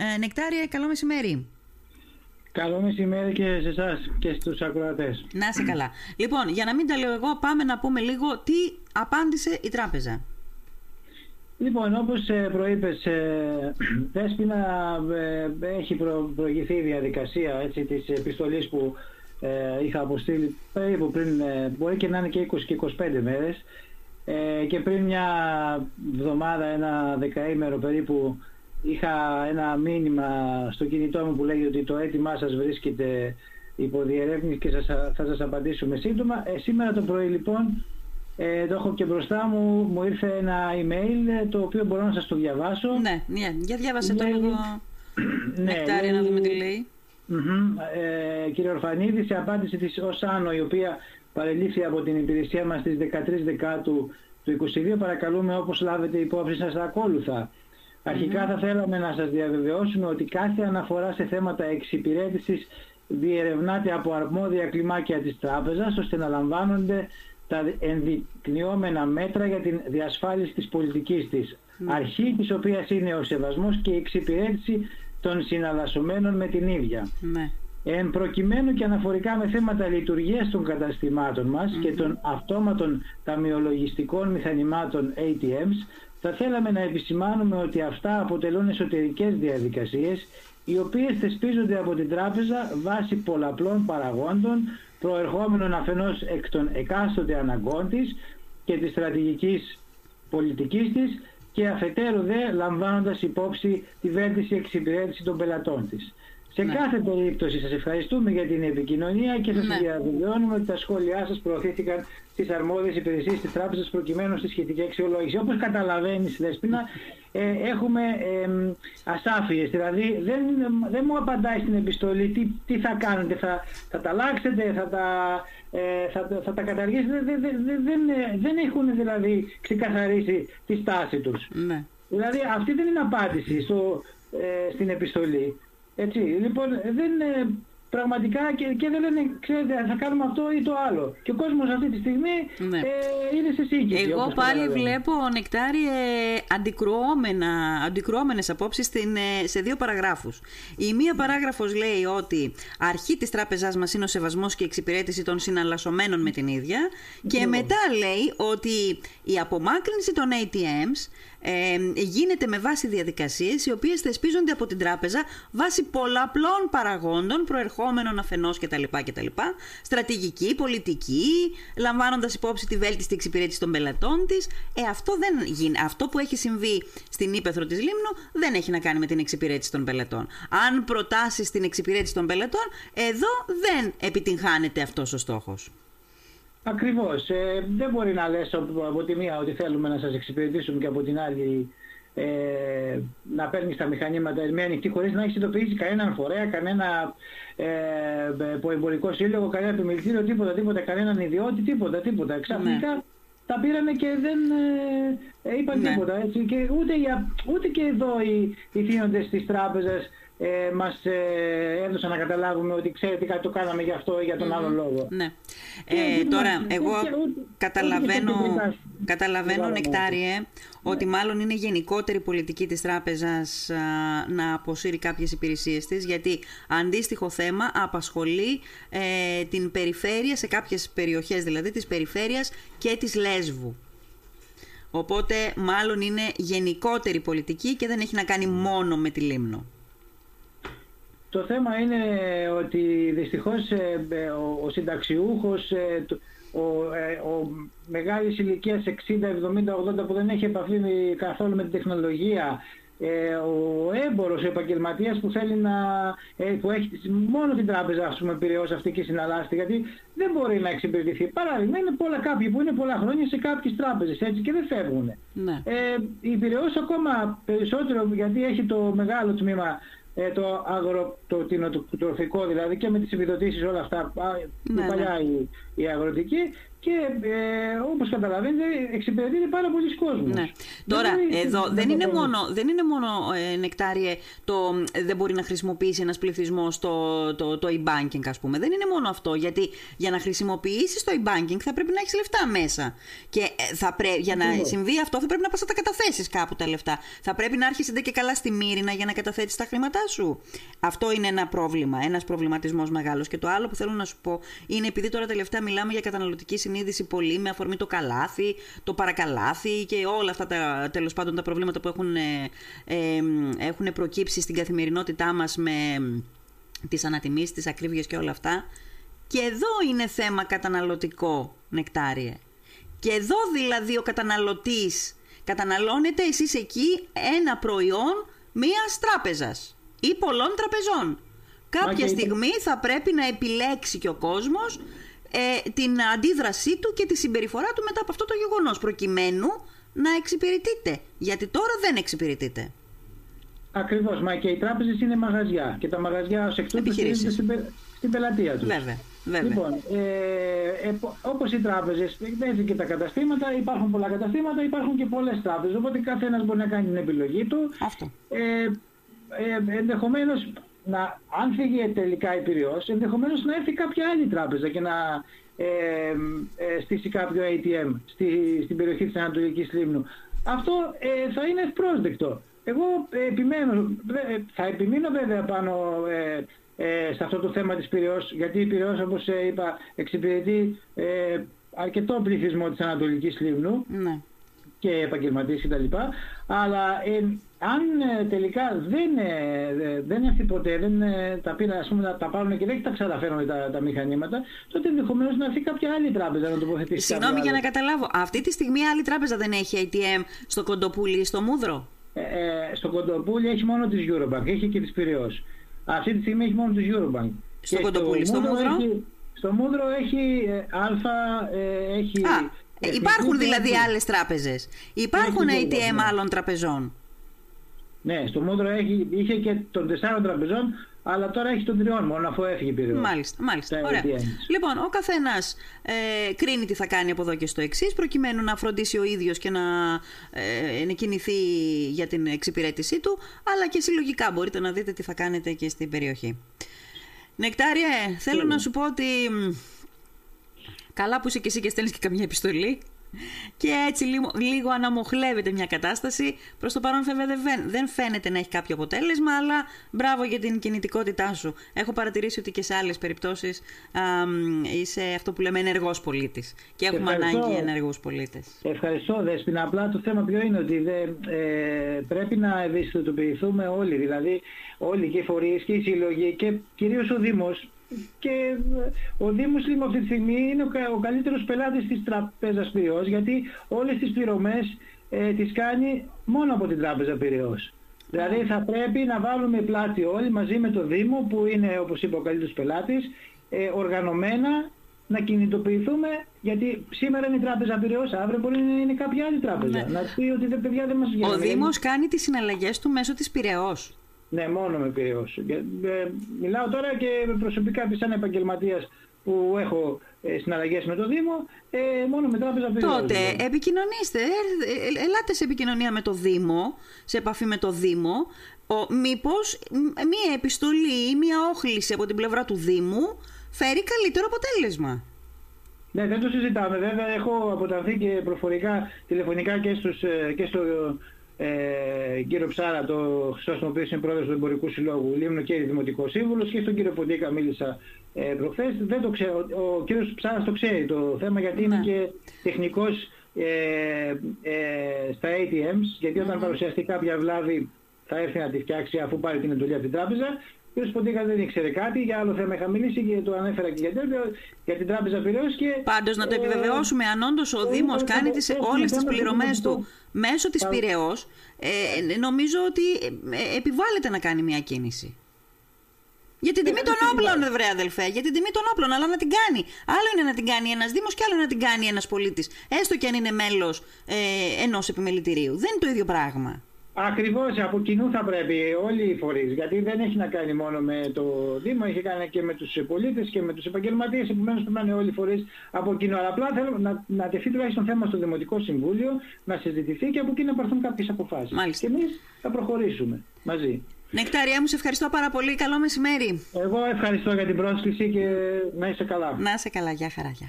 Ε, Νεκτάρια, καλό μεσημέρι. Καλό μεσημέρι και σε εσάς και στους ακροατές. Να είσαι καλά. Λοιπόν, για να μην τα λέω εγώ, πάμε να πούμε λίγο τι απάντησε η τράπεζα. Λοιπόν, όπως ε, προείπες, ε, Δέσποινα, ε, έχει προ, προηγηθεί η διαδικασία έτσι, της επιστολής που είχα αποστείλει περίπου πριν, μπορεί και να είναι και 20 και 25 μέρες και πριν μια εβδομάδα, ένα δεκαήμερο περίπου είχα ένα μήνυμα στο κινητό μου που λέει ότι το έτοιμά σας βρίσκεται υπό διερεύνηση και σας, θα σας απαντήσουμε σύντομα. Ε, σήμερα το πρωί λοιπόν ε, το έχω και μπροστά μου, μου ήρθε ένα email το οποίο μπορώ να σας το διαβάσω. Ναι, ναι για διάβασε το λίγο ναι, νεκτάρια να δούμε τι λέει. Ε, κύριε Ορφανίδη, σε απάντηση της ΟΣΑΝΟ η οποία παρελήφθη από την υπηρεσία μας στις 13 Δεκάτου του 22 παρακαλούμε όπως λάβετε υπόψη σας τα ακόλουθα. Αρχικά θα θέλαμε να σας διαβεβαιώσουμε ότι κάθε αναφορά σε θέματα εξυπηρέτησης διερευνάται από αρμόδια κλιμάκια της τράπεζας ώστε να λαμβάνονται τα ενδεικνυόμενα μέτρα για την διασφάλιση της πολιτικής της. Ναι. Αρχή της οποίας είναι ο σεβασμός και η εξυπηρέτηση των συναλλασσομένων με την ίδια. Ναι. Εν προκειμένου και αναφορικά με θέματα λειτουργίας των καταστημάτων μας και των αυτόματων ταμιολογιστικών μηχανημάτων ATMs θα θέλαμε να επισημάνουμε ότι αυτά αποτελούν εσωτερικές διαδικασίες οι οποίες θεσπίζονται από την τράπεζα βάσει πολλαπλών παραγόντων προερχόμενων αφενός εκ των εκάστοτε αναγκών της και της στρατηγικής πολιτικής της και αφετέρου δε λαμβάνοντας υπόψη τη βέλτιση εξυπηρέτηση των πελατών της. Σε ναι. κάθε περίπτωση σας ευχαριστούμε για την επικοινωνία και σας ναι. διαβεβαιώνουμε ότι τα σχόλιά σας προωθήθηκαν στις αρμόδιες υπηρεσίες της τράπεζας προκειμένου στη σχετική αξιολόγηση. Όπως καταλαβαίνεις Δέσποινα, ε, έχουμε ε, ασάφειες, δηλαδή δεν, δεν μου απαντάει στην επιστολή τι, τι θα κάνετε, θα, θα τα αλλάξετε, θα τα, ε, θα, θα τα καταργήσετε, δεν, δεν, δεν, δεν έχουν δηλαδή ξεκαθαρίσει τη στάση τους. Ναι. Δηλαδή αυτή δεν είναι απάντηση στο, ε, στην επιστολή. Έτσι, λοιπόν, δεν, πραγματικά και, και δεν λένε, ξέρετε, θα κάνουμε αυτό ή το άλλο. Και ο κόσμος αυτή τη στιγμή ναι. ε, είναι σε σύγκριση. Εγώ πάλι βλέπω, Νεκτάρι, ε, αντικρουόμενες απόψεις ε, σε δύο παραγράφους. Η μία παράγραφος λέει ότι αρχή της τράπεζάς μας είναι ο σεβασμός και η εξυπηρέτηση των συναλλασσομένων με την ίδια και μετά λέει ότι η απομάκρυνση των ATMs ε, γίνεται με βάση διαδικασίες οι οποίες θεσπίζονται από την τράπεζα βάσει πολλαπλών παραγόντων προερχόμενων αφενός κτλ. κτλ στρατηγική, πολιτική, λαμβάνοντας υπόψη τη βέλτιστη εξυπηρέτηση των πελατών της. Ε, αυτό, δεν γίνει. αυτό που έχει συμβεί στην ύπεθρο της Λίμνου δεν έχει να κάνει με την εξυπηρέτηση των πελατών. Αν προτάσεις την εξυπηρέτηση των πελατών, εδώ δεν επιτυγχάνεται αυτός ο στόχος. Ακριβώς. Ε, δεν μπορεί να λες από τη μία ότι θέλουμε να σας εξυπηρετήσουμε και από την άλλη ε, να παίρνεις τα μηχανήματα με ανοιχτή χωρίς να έχεις ειδοποιήσει κανέναν φορέα, κανένα ε, εμπορικό σύλλογο, κανένα επιμελητήριο, τίποτα, τίποτα, κανέναν ιδιώτη, τίποτα, τίποτα. Ξαφνικά ναι. τα πήρανε και δεν ε, είπαν ναι. τίποτα. Έτσι. Και ούτε, για, ούτε και εδώ οι, οι θύνοντες της τράπεζας ε, μας ε, έδωσαν να καταλάβουμε ότι ξέρετε κάτι το κάναμε για αυτό ή για τον άλλο λόγο. Ναι. Ε, τώρα, εγώ καταλαβαίνω, καταλαβαίνω Νεκτάριε, ότι μάλλον είναι γενικότερη πολιτική της τράπεζας να αποσύρει κάποιες υπηρεσίες της, γιατί αντίστοιχο θέμα απασχολεί ε, την περιφέρεια, σε κάποιες περιοχές δηλαδή της περιφέρειας και της Λέσβου. Οπότε μάλλον είναι γενικότερη πολιτική και δεν έχει να κάνει μόνο με τη Λίμνο. Το θέμα είναι ότι δυστυχώς ε, ε, ο, ο συνταξιούχος, ε, ο, ο μεγάλης ηλικίας 60, 70, 80 που δεν έχει επαφή καθόλου με την τεχνολογία, ο έμπορος, ο επαγγελματίας που θέλει να, που έχει μόνο την τράπεζα ας πούμε πυραιώσει αυτή και συναλλάσσεται γιατί δεν μπορεί να εξυπηρετηθεί. Παράδειγμα είναι πολλά κάποιοι που είναι πολλά χρόνια σε κάποιες τράπεζες έτσι και δεν φεύγουν. Ναι. Ε, η πυραιώση ακόμα περισσότερο γιατί έχει το μεγάλο τμήμα ε, το, αγρο, το τροφικό δηλαδή και με τις επιδοτήσεις όλα αυτά, ναι, η παλιά ναι. η, η, αγροτική και ε, όπως καταλαβαίνετε εξυπηρετείται πάρα πολλοί κόσμος. Ναι. Τώρα εδώ δεν είναι, μόνο, δεν είναι μόνο ε, νεκτάριε το ε, δεν μπορεί να χρησιμοποιήσει ένας πληθυσμός το, το, το e-banking ας πούμε. Δεν είναι μόνο αυτό γιατί για να χρησιμοποιήσεις το e-banking θα πρέπει να έχεις λεφτά μέσα και ε, θα πρέ, για να συμβεί αυτό θα πρέπει να πας να τα καταθέσεις κάπου τα λεφτά. Θα πρέπει να έρχεσαι και καλά στη μύρινα για να καταθέτεις τα χρήματά σου. Αυτό είναι ένα πρόβλημα, ένας προβληματισμός μεγάλος και το άλλο που θέλω να σου πω είναι επειδή τώρα τελευταία μιλάμε για καταναλωτική συνείδηση πολύ με αφορμή το καλάθι, το παρακαλάθι και όλα αυτά τα τέλος πάντων τα προβλήματα που έχουν, ε, ε, έχουν προκύψει στην καθημερινότητά μας με τις ανατιμήσεις, τις ακρίβειες και όλα αυτά. Και εδώ είναι θέμα καταναλωτικό, Νεκτάριε. Και εδώ δηλαδή ο καταναλωτής καταναλώνεται εσείς εκεί ένα προϊόν μίας τράπεζας ή πολλών τραπεζών. Κάποια στιγμή θα πρέπει να επιλέξει και ο κόσμος ε, την αντίδρασή του και τη συμπεριφορά του μετά από αυτό το γεγονός προκειμένου να εξυπηρετείτε. Γιατί τώρα δεν εξυπηρετείτε. Ακριβώς, μα και οι τράπεζες είναι μαγαζιά και τα μαγαζιά ως εκ τούτου στην, στην πελατεία τους. Βέβαια. Βέβαια. Λοιπόν, ε, ε, όπως οι τράπεζες, έτσι και τα καταστήματα, υπάρχουν πολλά καταστήματα, υπάρχουν και πολλές τράπεζες, οπότε κάθε ένας μπορεί να κάνει την επιλογή του. Αυτό. Ε, ε, ενδεχομένως να, αν φύγει τελικά η Πυραιός, ενδεχομένως να έρθει κάποια άλλη τράπεζα και να ε, ε, στήσει κάποιο ATM στη, στην περιοχή της Ανατολικής Λίμνου. Αυτό ε, θα είναι ευπρόσδεκτο. Εγώ επιμένω, ε, θα επιμείνω βέβαια πάνω ε, ε, σε αυτό το θέμα της Πυραιός, γιατί η Πυραιός όπως είπα εξυπηρετεί αρκετό πληθυσμό της Ανατολικής Λίμνου. Ναι και επαγγελματίες κτλ. Αλλά ε, αν ε, τελικά δεν, ε, δεν έρθει ποτέ, δεν τα πήρα, ας πούμε, να τα πάρουν και δεν τα ξαναφέρουν τα, τα μηχανήματα, τότε ενδεχομένως να έρθει κάποια άλλη τράπεζα να τοποθετήσει. Συγγνώμη για να καταλάβω. Αυτή τη στιγμή άλλη τράπεζα δεν έχει ATM στο Κοντοπούλι ή στο Μούδρο; Ε, στο Κοντοπούλι έχει μόνο της Eurobank, έχει και της Πυραιός. Αυτή τη στιγμή έχει μόνο της Eurobank. Στο Κοντοπούλι, στο, Μούδρο. Έχει, στο Μούδρο έχει Α, έχει... Α, ε, υπάρχουν δηλαδή άλλες τράπεζες. Υπάρχουν ATM ναι. άλλων τραπεζών; Ναι, στο Μούδρο έχει, είχε και των τεσσάρων τραπεζών, αλλά τώρα έχει των τριών μόνο, αφού έφυγε η περίοδο. Μάλιστα, μάλιστα. Ωραία. Λοιπόν, ο καθένας ε, κρίνει τι θα κάνει από εδώ και στο εξής, προκειμένου να φροντίσει ο ίδιος και να, ε, να κινηθεί για την εξυπηρέτησή του, αλλά και συλλογικά μπορείτε να δείτε τι θα κάνετε και στην περιοχή. Νεκτάριε, θέλω να σου πω ότι Καλά που είσαι και εσύ και στέλνεις και καμιά επιστολή. Και έτσι λίγο, λίγο αναμοχλεύεται μια κατάσταση. Προς το παρόν, βέβαια, δεν φαίνεται να έχει κάποιο αποτέλεσμα, αλλά μπράβο για την κινητικότητά σου. Έχω παρατηρήσει ότι και σε άλλες περιπτώσεις είσαι αυτό που λέμε ενεργός πολίτης. Και έχουμε Ευχαριστώ. ανάγκη ενεργούς πολίτες. Ευχαριστώ, Δέσπινα. Απλά το θέμα ποιο είναι ότι δεν, ε, πρέπει να ευαισθητοποιηθούμε όλοι. Δηλαδή, όλοι και οι φορείς και οι σύλλογοι και κυρίως ο Δήμος και ε, ο Δήμος Λίμου αυτή τη στιγμή είναι ο, καλύτερος πελάτης της τραπέζας Πυραιός γιατί όλες τις πληρωμές ε, τις κάνει μόνο από την τράπεζα Πυραιός. Δηλαδή θα πρέπει να βάλουμε πλάτη όλοι μαζί με το Δήμο που είναι όπως είπα ο καλύτερος πελάτης ε, οργανωμένα να κινητοποιηθούμε γιατί σήμερα είναι η τράπεζα Πυραιός, αύριο μπορεί να είναι κάποια άλλη τράπεζα. Ναι. Να πει ότι δεν παιδιά δεν μας βγαίνει. Ο Δήμος κάνει τις συναλλαγές του μέσω της Πυραιός. Ναι, μόνο με Πυραιός. Ε, μιλάω τώρα και προσωπικά σαν επαγγελματίας που έχω ε, συναλλαγές με το Δήμο, ε, μόνο με τράπεζα Πυραιός. Τότε δηλαδή. επικοινωνήστε, ε, ελάτε σε επικοινωνία με το Δήμο, σε επαφή με το Δήμο, ο, μήπως μία επιστολή ή μία όχληση από την πλευρά του Δήμου φέρει καλύτερο αποτέλεσμα; Ναι, δεν το συζητάμε. Βέβαια, έχω αποταθεί και προφορικά, τηλεφωνικά και, στους, και στο ε, κύριο Ψάρα, το Χρυσός ο οποίος είναι πρόεδρος του Εμπορικού Συλλόγου Λίμνου και Δημοτικός Σύμβουλος και στον κύριο Ποντίκα μίλησα ε, προχθές. Δεν το ξέρω, ο κύριος Ψάρας το ξέρει το θέμα γιατί είναι ναι. και τεχνικός ε, ε, στα ATMs γιατί όταν παρουσιαστεί κάποια βλάβη θα έρθει να τη φτιάξει αφού πάρει την εντολή από την τράπεζα ο κ. Ποντίκα δεν ήξερε κάτι, για άλλο θέμα είχα μιλήσει και το ανέφερα και για, τέτοιο, για την Τράπεζα Πυραιός και... Πάντως να το ε, επιβεβαιώσουμε, αν όντως ο Δήμος κάνει τις, όλες τις πληρωμές του μέσω της Πυραιός, ε, νομίζω ότι ε, επιβάλλεται να κάνει μια κίνηση. Για την τιμή των όπλων, βρε αδελφέ. Για την τιμή των όπλων, αλλά να την κάνει. Άλλο είναι να την κάνει ένα Δήμο και άλλο να την κάνει ένα πολίτη. Έστω και αν είναι μέλο ε, ενό επιμελητηρίου. Δεν είναι το ίδιο πράγμα. Ακριβώς, από κοινού θα πρέπει όλοι οι φορείς, γιατί δεν έχει να κάνει μόνο με το Δήμο, έχει κάνει και με τους πολίτες και με τους επαγγελματίες, επομένως πρέπει να είναι όλοι οι φορείς από κοινού. Αλλά απλά θέλω να, να τεθεί τουλάχιστον θέμα στο Δημοτικό Συμβούλιο, να συζητηθεί και από εκεί να πάρθουν κάποιες αποφάσεις. Μάλιστα. Και εμείς θα προχωρήσουμε μαζί. Νεκτάρια μου, σε ευχαριστώ πάρα πολύ. Καλό μεσημέρι. Εγώ ευχαριστώ για την πρόσκληση και να είσαι καλά. Να είσαι καλά. Γεια χαρά. Γεια.